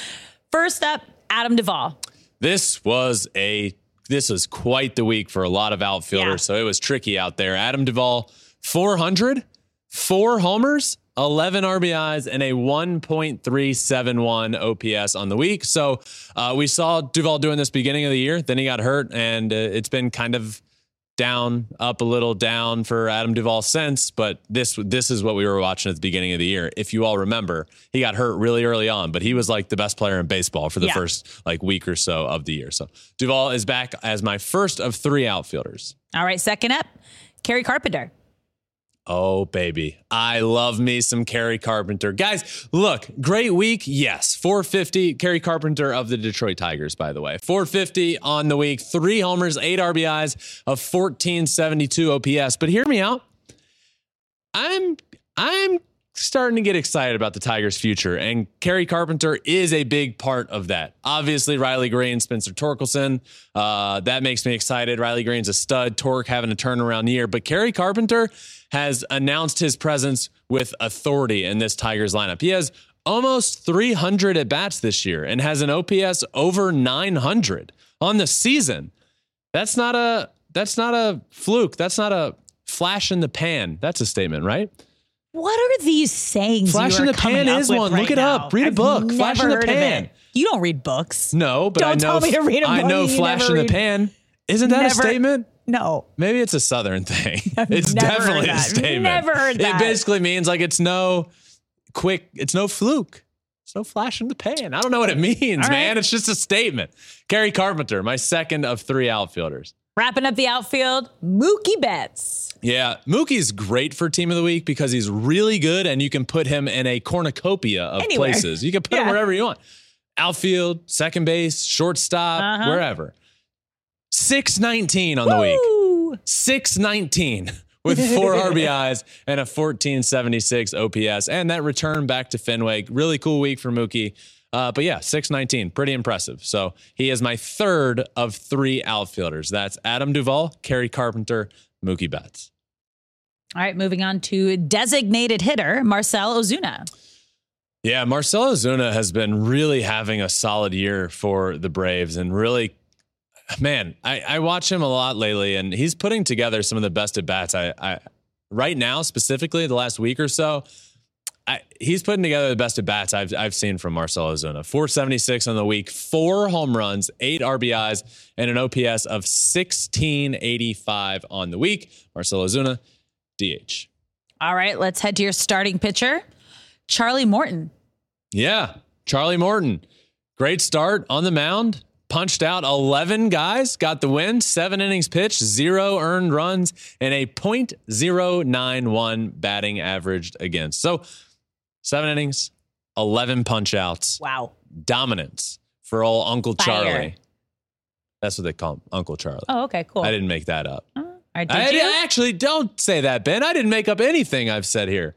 First up, Adam Duvall. This was a this was quite the week for a lot of outfielders, Yeah. so it was tricky out there. Adam Duvall, 400, four homers, 11 RBIs, and a 1.371 OPS on the week. So uh, we saw Duvall doing this beginning of the year. Then he got hurt, and uh, it's been kind of down, up a little down for Adam Duvall since, but this this is what we were watching at the beginning of the year. If you all remember, he got hurt really early on, but he was like the best player in baseball for the Yeah. first like week or so of the year. So Duvall is back as my first of three outfielders. All right. Second up, Kerry Carpenter. Oh, baby. I love me some Kerry Carpenter. Guys, look, great week. Yes. 450. Kerry Carpenter of the Detroit Tigers, by the way. 450 on the week, three homers, eight RBIs, of 1472 OPS. But hear me out. I'm I'm starting to get excited about the Tigers' future, and Kerry Carpenter is a big part of that. Obviously, Riley Greene, Spencer Torkelson, uh, that makes me excited. Riley Greene's a stud. Tork having a turnaround year, but Kerry Carpenter has announced his presence with authority in this Tigers lineup. He has almost 300 at bats this year and has an OPS over 900 on the season. That's not a that's not a fluke. That's not a flash in the pan. That's a statement, right? What are these sayings? Flash in the pan is one. right Look it now? up. Read a I've book. Flash never in the pan. You don't read books. No, but I Don't know tell me to read a I book I know flash never in the pan. Isn't that a statement? No. Maybe it's a southern thing. it's never heard definitely a statement. Never heard that. It basically means like it's no quick, it's no fluke. It's no flash in the pan. I don't know what it means, man. It's just a statement. Kerry Carpenter, my second of three outfielders. Wrapping up the outfield, Mookie Betts. Yeah, Mookie's great for team of the week because he's really good and you can put him in a cornucopia of Anywhere. places. You can put him wherever you want. Outfield, second base, shortstop, Uh-huh. wherever. 619 on the week. 619 with four RBIs and a 1476 OPS. And that return back to Fenway. Really cool week for Mookie. Uh, but yeah, 619, pretty impressive. So he is my third of three outfielders. That's Adam Duvall, Kerry Carpenter, Mookie Betts. All right, moving on to designated hitter, Marcell Ozuna. Yeah, Marcell Ozuna has been really having a solid year for the Braves and really, man, I, I watch him a lot lately and he's putting together some of the best at bats. I, I right now, specifically the last week or so, I, he's putting together the best at bats I've, I've seen from Marcell Ozuna. 476 on the week, four home runs, eight RBIs, and an OPS of 1685 on the week. Marcell Ozuna, DH. All right, let's head to your starting pitcher, Charlie Morton. Yeah, Charlie Morton. Great start on the mound. Punched out 11 guys, got the win, seven innings pitched, zero earned runs, and a .091 batting averaged against. So, seven innings, 11 punch outs, Wow. dominance for old Uncle Fire. Charlie. That's what they call him, Uncle Charlie. Oh, okay, cool. I didn't make that up. Oh, did I? I actually don't say that, Ben. I didn't make up anything I've said here.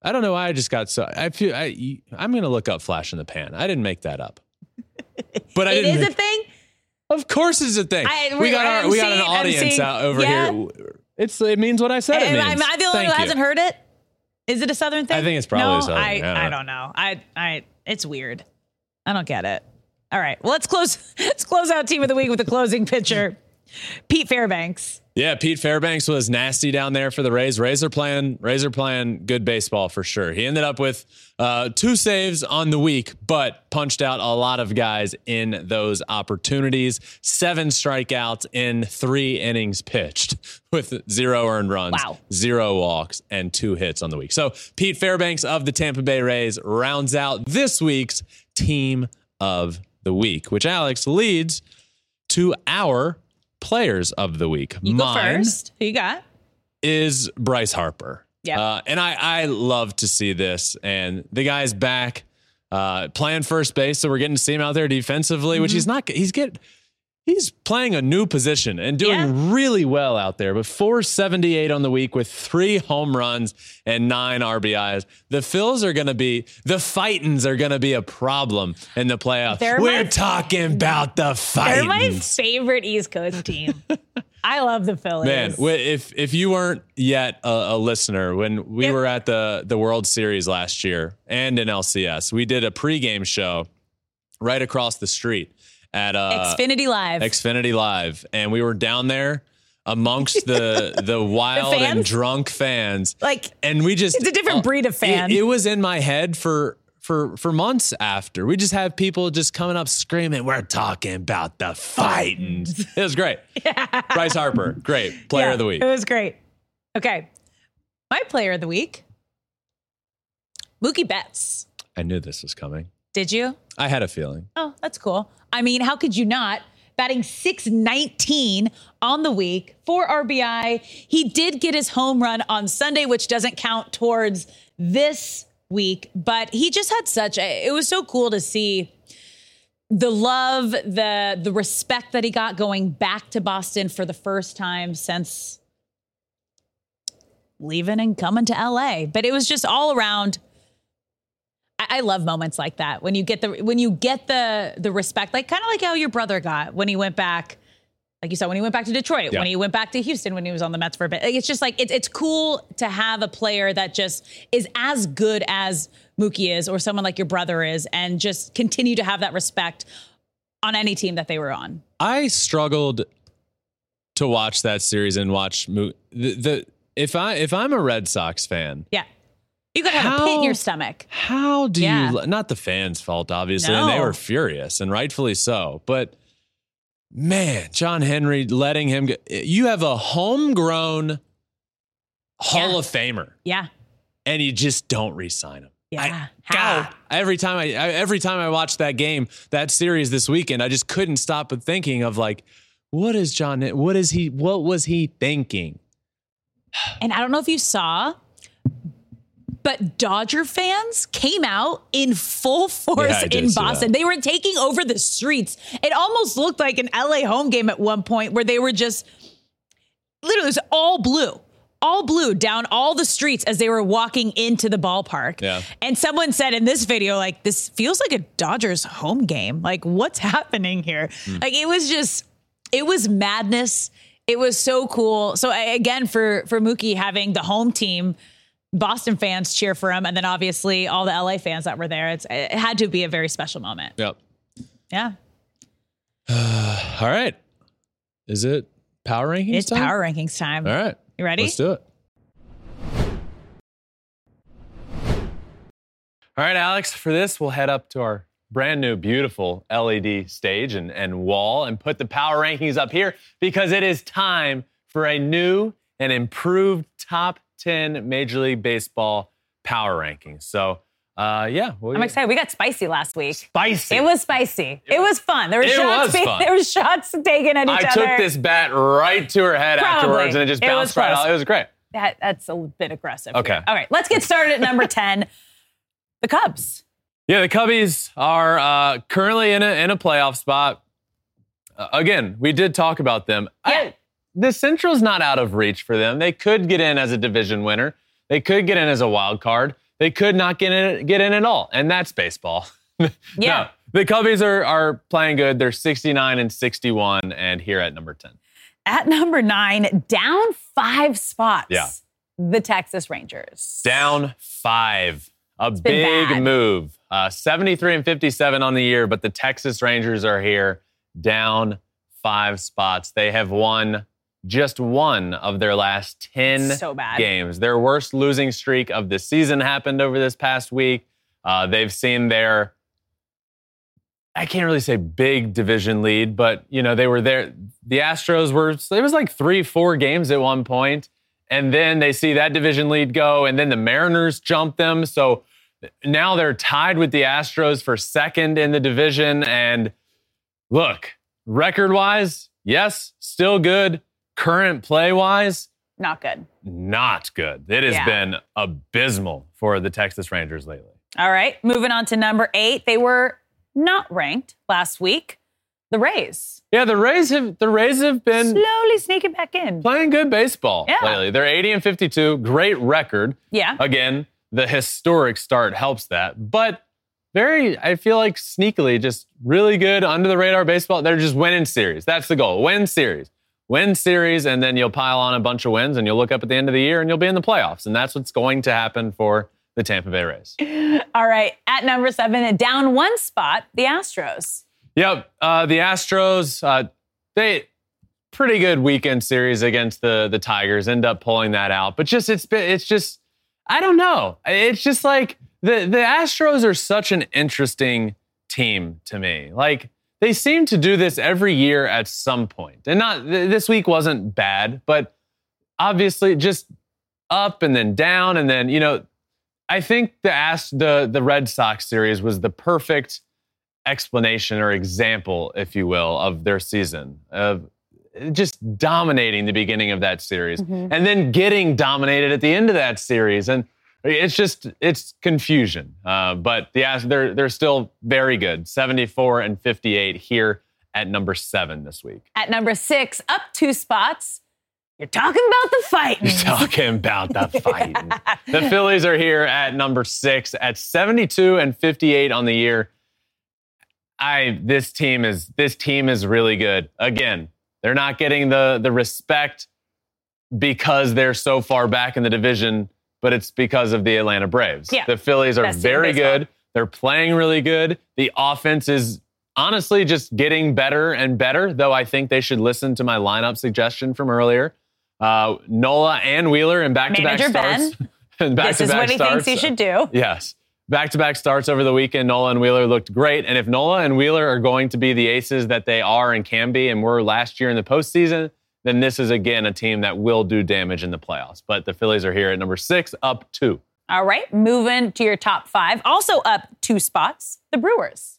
I don't know why I just got so. I feel I, I'm going to look up flash in the pan. I didn't make that up. But I it didn't. is a thing. of course, it's a thing. I- we got our I'm we got an seeing- I'm audience seeing- out over yeah. here. It's it means what I said. It Am, means. am I the only one who you. hasn't heard it? Is it a southern thing? I think it's probably no, a Southern I, thing. I don't know. I, I, it's weird. I don't get it. All right. Well, let's close. Let's close out team of the week with a closing pitcher, Pete Fairbanks. Yeah, Pete Fairbanks was nasty down there for the Rays. Rays are playing, Rays are playing good baseball for sure. He ended up with uh, two saves on the week, but punched out a lot of guys in those opportunities. Seven strikeouts in three innings pitched with zero earned runs, Wow. zero walks, and two hits on the week. So Pete Fairbanks of the Tampa Bay Rays rounds out this week's team of the week, which Alex leads to our players of the week. You go Mine first. Who you got? is Bryce Harper. Yeah. Uh, and I, I love to see this. And the guy's back uh, playing first base. So we're getting to see him out there defensively, which he's Mm-hmm. not, he's get, he's playing a new position and doing Yeah. really well out there. But 478 on the week with three home runs and nine RBIs. The Phils are going to be, the fightins are going to be a problem in the playoffs. They're We're my- talking about the Fightins. They're my favorite East Coast team. I love the Phillies. Man, if if you weren't yet a, a listener, when we Yep. were at the the World Series last year and in LCS, we did a pregame show right across the street at uh, Xfinity Live. Xfinity Live, and we were down there amongst the the wild and drunk fans, like and we just It's a different breed of fan. It, it was in my head for. For, for months after, we just have people just coming up screaming, "We're talking about the fighting." It was great. Bryce Harper, great player Yeah, of the week. It was great. Okay. My player of the week, Mookie Betts. I knew this was coming. Did you? I had a feeling. Oh, that's cool. I mean, how could you not? Batting 619 on the week, four RBI. He did get his home run on Sunday, which doesn't count towards this week, but he just had such a, it was so cool to see the love, the the respect that he got going back to Boston for the first time since leaving and coming to LA. But it was just all around I, love moments like that when you get the when you get the the respect, like kind of like how your brother got when he went back, like you said, when he went back to Detroit, Yeah. when he went back to Houston, when he was on the Mets for a bit. It's just like it's it's cool to have a player that just is as good as Mookie is, or someone like your brother is, and just continue to have that respect on any team that they were on. I struggled to watch that series and watch Mo- the, the if I if I'm a Red Sox fan, Yeah, you gotta have a pit in your stomach. how do Yeah. you not the fans' fault obviously, and they were furious and rightfully so, but man, John Henry letting him go, eh, you have a homegrown Hall Yeah. of Famer Yeah, and you just don't re-sign him. yeah. I, how? God, every time I, I every time I watched that game, that series this weekend, I just couldn't stop but thinking of like, what is John? What is he? What was he thinking? And I don't know if you saw, but Dodger fans came out in full force Yeah, in Boston. They were taking over the streets. It almost looked like an LA home game at one point where they were just literally it was all blue. All blue down all the streets as they were walking into the ballpark. Yeah. And someone said in this video, like, this feels like a Dodgers home game. Like, what's happening here? Hmm. Like, it was just, it was madness. It was so cool. So again, for for Mookie having the home team, Boston fans cheer for him, and then obviously all the LA fans that were there. It's it had to be a very special moment. Yep. Yeah, All right. Is it power rankings? it's time? power rankings time. All right. You ready? Let's do it. All right, Alex, for this, we'll head up to our brand new, beautiful LED stage and, and wall and put the power rankings up here because it is time for a new and improved top 10 Major League Baseball power rankings. So, uh, yeah. we'll I'm excited. We got spicy last week. Spicy. It was spicy. It was fun. There were It shots. was being-. There were shots taken at each I other. I took this bat right to her head Probably. afterwards and it just bounced was right close. out. It was great. That, that's a bit aggressive. Okay. All right, let's get started at number 10. The Cubs. Yeah, the Cubbies are uh, currently in a in a playoff spot. Uh, again, we did talk about them. I- the Central's not out of reach for them. They could get in as a division winner. They could get in as a wild card. They could not get in get in at all, and that's baseball. Yeah. No, the Cubbies are are playing good. They're 69 and 61, and here at number 10. At number nine, down five spots. Yeah. The Texas Rangers. Down five. A been big move. Uh, 73 and 57 on the year, but the Texas Rangers are here down five spots. They have won just one of their last 10 So games. Their worst losing streak of the season happened over this past week. Uh, they've seen their, I can't really say big division lead, but you know they were there. The Astros were. It was like three, four games at one point, and then they see that division lead go, and then the Mariners jump them. So now they're tied with the Astros for second in the division. And look, record wise, yes, still good. Current play wise, Not good. not good. It has Yeah. been abysmal for the Texas Rangers lately. All right, moving on to number eight. They were not ranked last week. The Rays Yeah, the Rays have the Rays have been slowly sneaking back in. playing good baseball Yeah. lately. They're 80 and 52, great record. Yeah. Again, the historic start helps that, but very, I feel like sneakily, just really good under the radar baseball. They're just winning series. That's the goal. Win series. Win series, and then you'll pile on a bunch of wins, and you'll look up at the end of the year and you'll be in the playoffs. And that's what's going to happen for the Tampa Bay Rays. All right, at number seven, down one spot, the Astros. Yep. Uh, the Astros, uh, they pretty good weekend series against the the Tigers. End up pulling that out, but just it's been it's just I don't know. It's just like the the Astros are such an interesting team to me. Like they seem to do this every year at some point, and not this week wasn't bad, but obviously just up and then down and then you know. I think the Ast- the the Red Sox series was the perfect explanation or example, if you will, of their season of just dominating the beginning of that series mm-hmm. and then getting dominated at the end of that series. And it's just it's confusion. Uh, but the Ast- they're they're still very good, 74 and 58 here at number seven this week. At number six, up two spots. You're talking about the fight. You're talking about the fight. the Phillies are here at number six at 72 and 58 on the year. I this team is this team is really good. Again, they're not getting the the respect because they're so far back in the division, but it's because of the Atlanta Braves. Yeah. The Phillies are Best very good. They're playing really good. The offense is honestly just getting better and better, though I think they should listen to my lineup suggestion from earlier. Uh, Nola and Wheeler in back-to-back starts. And back-to-back this is what he starts. thinks he should do. Yes. Back to back starts over the weekend. Nola and Wheeler looked great. And if Nola and Wheeler are going to be the aces that they are and can be and were last year in the postseason, then this is again a team that will do damage in the playoffs. But the Phillies are here at number six, up two. All right, moving to your top five. Also up two spots, the Brewers.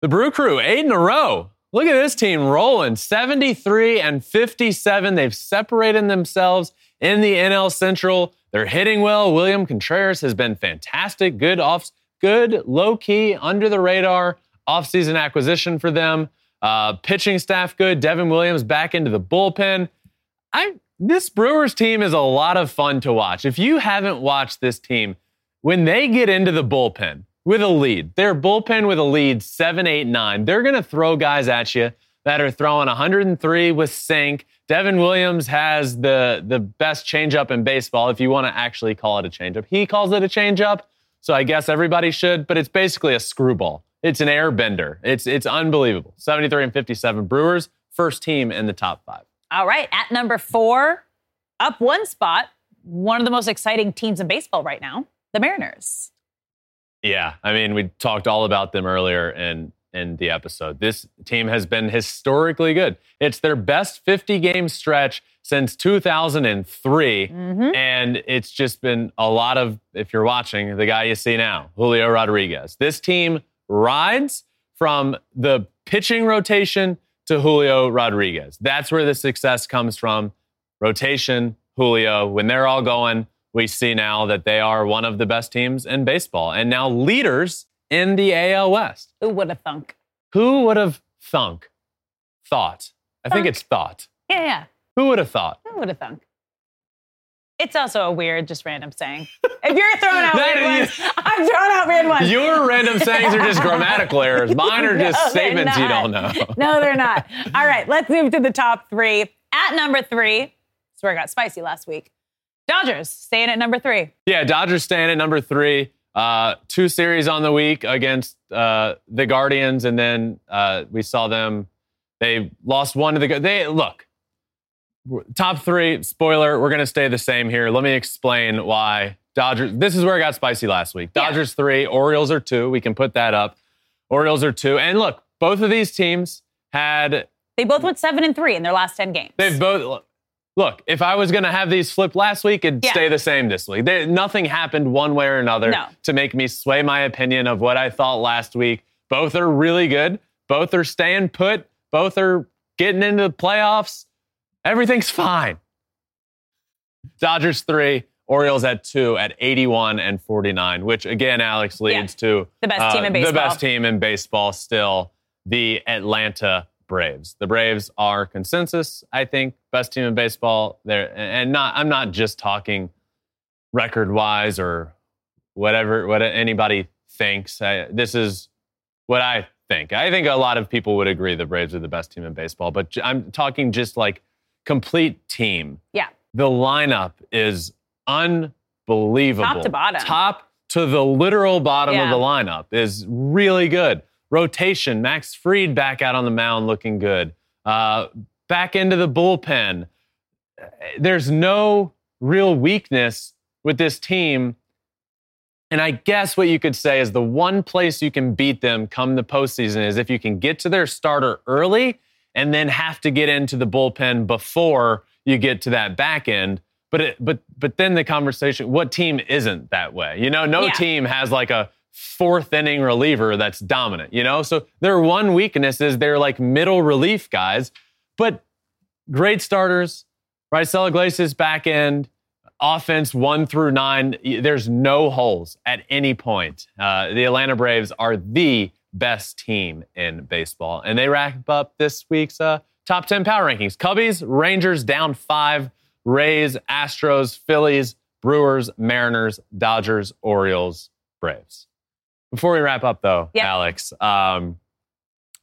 The Brew Crew, eight in a row. Look at this team rolling 73 and 57. They've separated themselves in the NL Central. They're hitting well. William Contreras has been fantastic. Good off, good low key, under the radar offseason acquisition for them. Uh, pitching staff good. Devin Williams back into the bullpen. I this Brewers team is a lot of fun to watch. If you haven't watched this team, when they get into the bullpen with a lead, their bullpen with a lead, seven, eight, nine, they're to throw guys at you that are throwing 103 with sink. Devin Williams has the, the best changeup in baseball, if you want to actually call it a changeup. He calls it a changeup, so I guess everybody should, but it's basically a screwball. It's an air bender. It's, it's unbelievable. 73 and 57 Brewers, first team in the top five. All right, at number four, up one spot, one of the most exciting teams in baseball right now, the Mariners. Yeah, I mean, we talked all about them earlier in in the episode. This team has been historically good. It's their best 50 game stretch since 2003, mm-hmm. and it's just been a lot of. If you're watching, the guy you see now, Julio Rodriguez. This team rides from the pitching rotation to Julio Rodriguez. That's where the success comes from. Rotation, Julio. When they're all going, we see now that they are one of the best teams in baseball and now leaders in the AL West. Who would have thunk? Who would have thunk? Thought. I think it's thought. Yeah, yeah. Who would have thought? Who would have thunk? It's also a weird, just random saying. If you're throwing out weird ones, I'm throwing out weird ones. Your random sayings are just grammatical errors. Mine are just No, statements you don't know. No, they're not. All right, let's move to the top three. At number three, that's where I got spicy last week. Dodgers staying at number three. Yeah, Dodgers staying at number three. Uh, two series on the week against uh, the Guardians, and then uh, we saw them. They lost one to the. They look. Top three, spoiler, we're going to stay the same here. Let me explain why Dodgers. This is where it got spicy last week. Yeah. Dodgers three, Orioles are two. We can put that up. Orioles are two. And look, both of these teams had, They both went seven and three in their last 10 games. they've both. Look, if I was going to have these flipped last week, it'd Yeah. stay the same this week. There, nothing happened one way or another No. to make me sway my opinion of what I thought last week. Both are really good. Both are staying put. Both are getting into the playoffs. Everything's fine. Dodgers three, Orioles at two at 81 and 49, which again, Alex leads to The best team uh, in The baseball. best team in baseball still, the Atlanta Braves. The Braves are consensus, I think, best team in baseball. There and not I'm not just talking record wise or whatever what anybody thinks. I, this is what I think. I think a lot of people would agree the Braves are the best team in baseball, but I'm talking just like complete team. yeah. The lineup is unbelievable. Top to bottom. Top to the literal bottom of the lineup is really good. Rotation, Max Fried back out on the mound looking good. Uh, back into the bullpen. There's no real weakness with this team. And I guess what you could say is the one place you can beat them come the postseason is if you can get to their starter early and then have to get into the bullpen before you get to that back end. But it, but but then the conversation, what team isn't that way? You know, no Yeah. team has like a fourth inning reliever that's dominant, you know? So their one weakness is they're like middle relief guys, but great starters. Raisel Iglesias back end, offense one through nine. There's no holes at any point. Uh, the Atlanta Braves are the best team in baseball, and they wrap up this week's uh, top 10 power rankings. Cubbies, Rangers down five, Rays, Astros, Phillies, Brewers, Mariners, Dodgers, Orioles, Braves. Before we wrap up, though, Yep. Alex, um,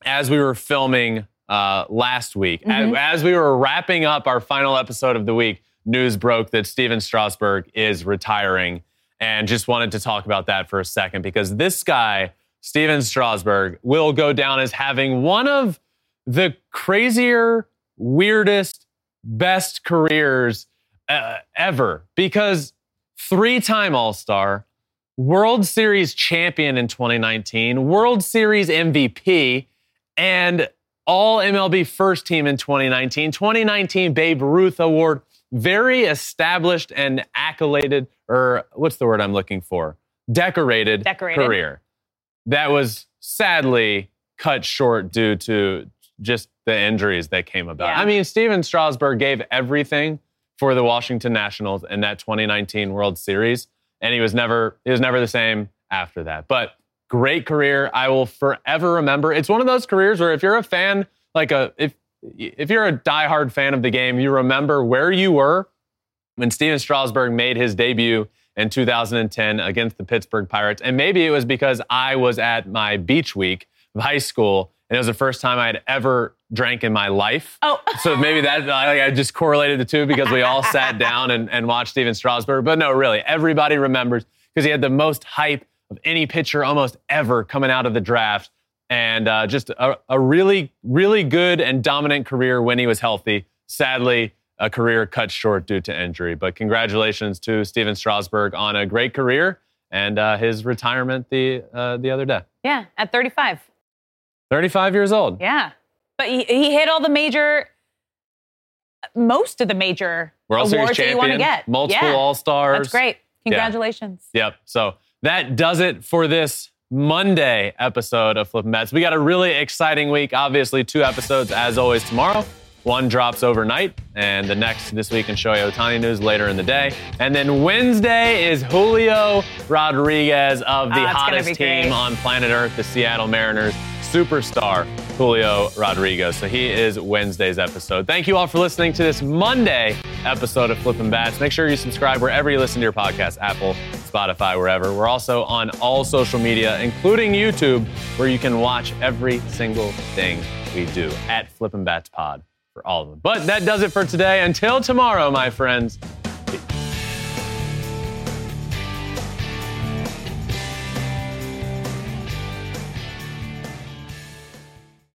as we were filming uh, last week, Mhm. as, as we were wrapping up our final episode of the week, news broke that Stephen Strasburg is retiring. And just wanted to talk about that for a second because this guy, Stephen Strasburg, will go down as having one of the crazier, weirdest, best careers uh, ever. Because three time All Star, World Series champion in 2019, World Series MVP, and all MLB first team in 2019, 2019 Babe Ruth Award. Very established and accoladed, or what's the word I'm looking for? Decorated, Decorated. career. That was sadly cut short due to just the injuries that came about. Yeah. I mean, Stephen Strasburg gave everything for the Washington Nationals in that 2019 World Series, and he was never he was never the same after that. But great career. I will forever remember. It's one of those careers where if you're a fan, like a if if you're a diehard fan of the game, you remember where you were when Stephen Strasburg made his debut in 2010 against the Pittsburgh Pirates. And maybe it was because I was at my beach week of high school, and it was the first time I had ever drank in my life. Oh, So maybe that I I just correlated the two because we all sat down and, and watched Stephen Strasburg. But no, really, everybody remembers because he had the most hype of any pitcher almost ever coming out of the draft. And uh, just a, a really, really good and dominant career when he was healthy. Sadly, a career cut short due to injury. But congratulations to Stephen Strasburg on a great career and uh, his retirement the uh, the other day. yeah, at 35. 35 years old. Yeah. But he, he hit all the major, most of the major World awards that you want to get. multiple yeah. All Stars. That's great. Congratulations. Yep. So that does it for this Monday episode of Flippin' Bats. We got a really exciting week. Obviously, two episodes as always tomorrow. One drops overnight, and the next this week in Shohei Ohtani news later in the day. And then Wednesday is Julio Rodriguez of the Oh, hottest team on planet Earth, the Seattle Mariners superstar Julio Rodriguez. So he is Wednesday's episode. Thank you all for listening to this Monday episode of Flippin' Bats. Make sure you subscribe wherever you listen to your podcast, Apple, Spotify, wherever. We're also on all social media, including YouTube, where you can watch every single thing we do at Flippin' Bats Pod for all of them. But that does it for today. Until tomorrow, my friends,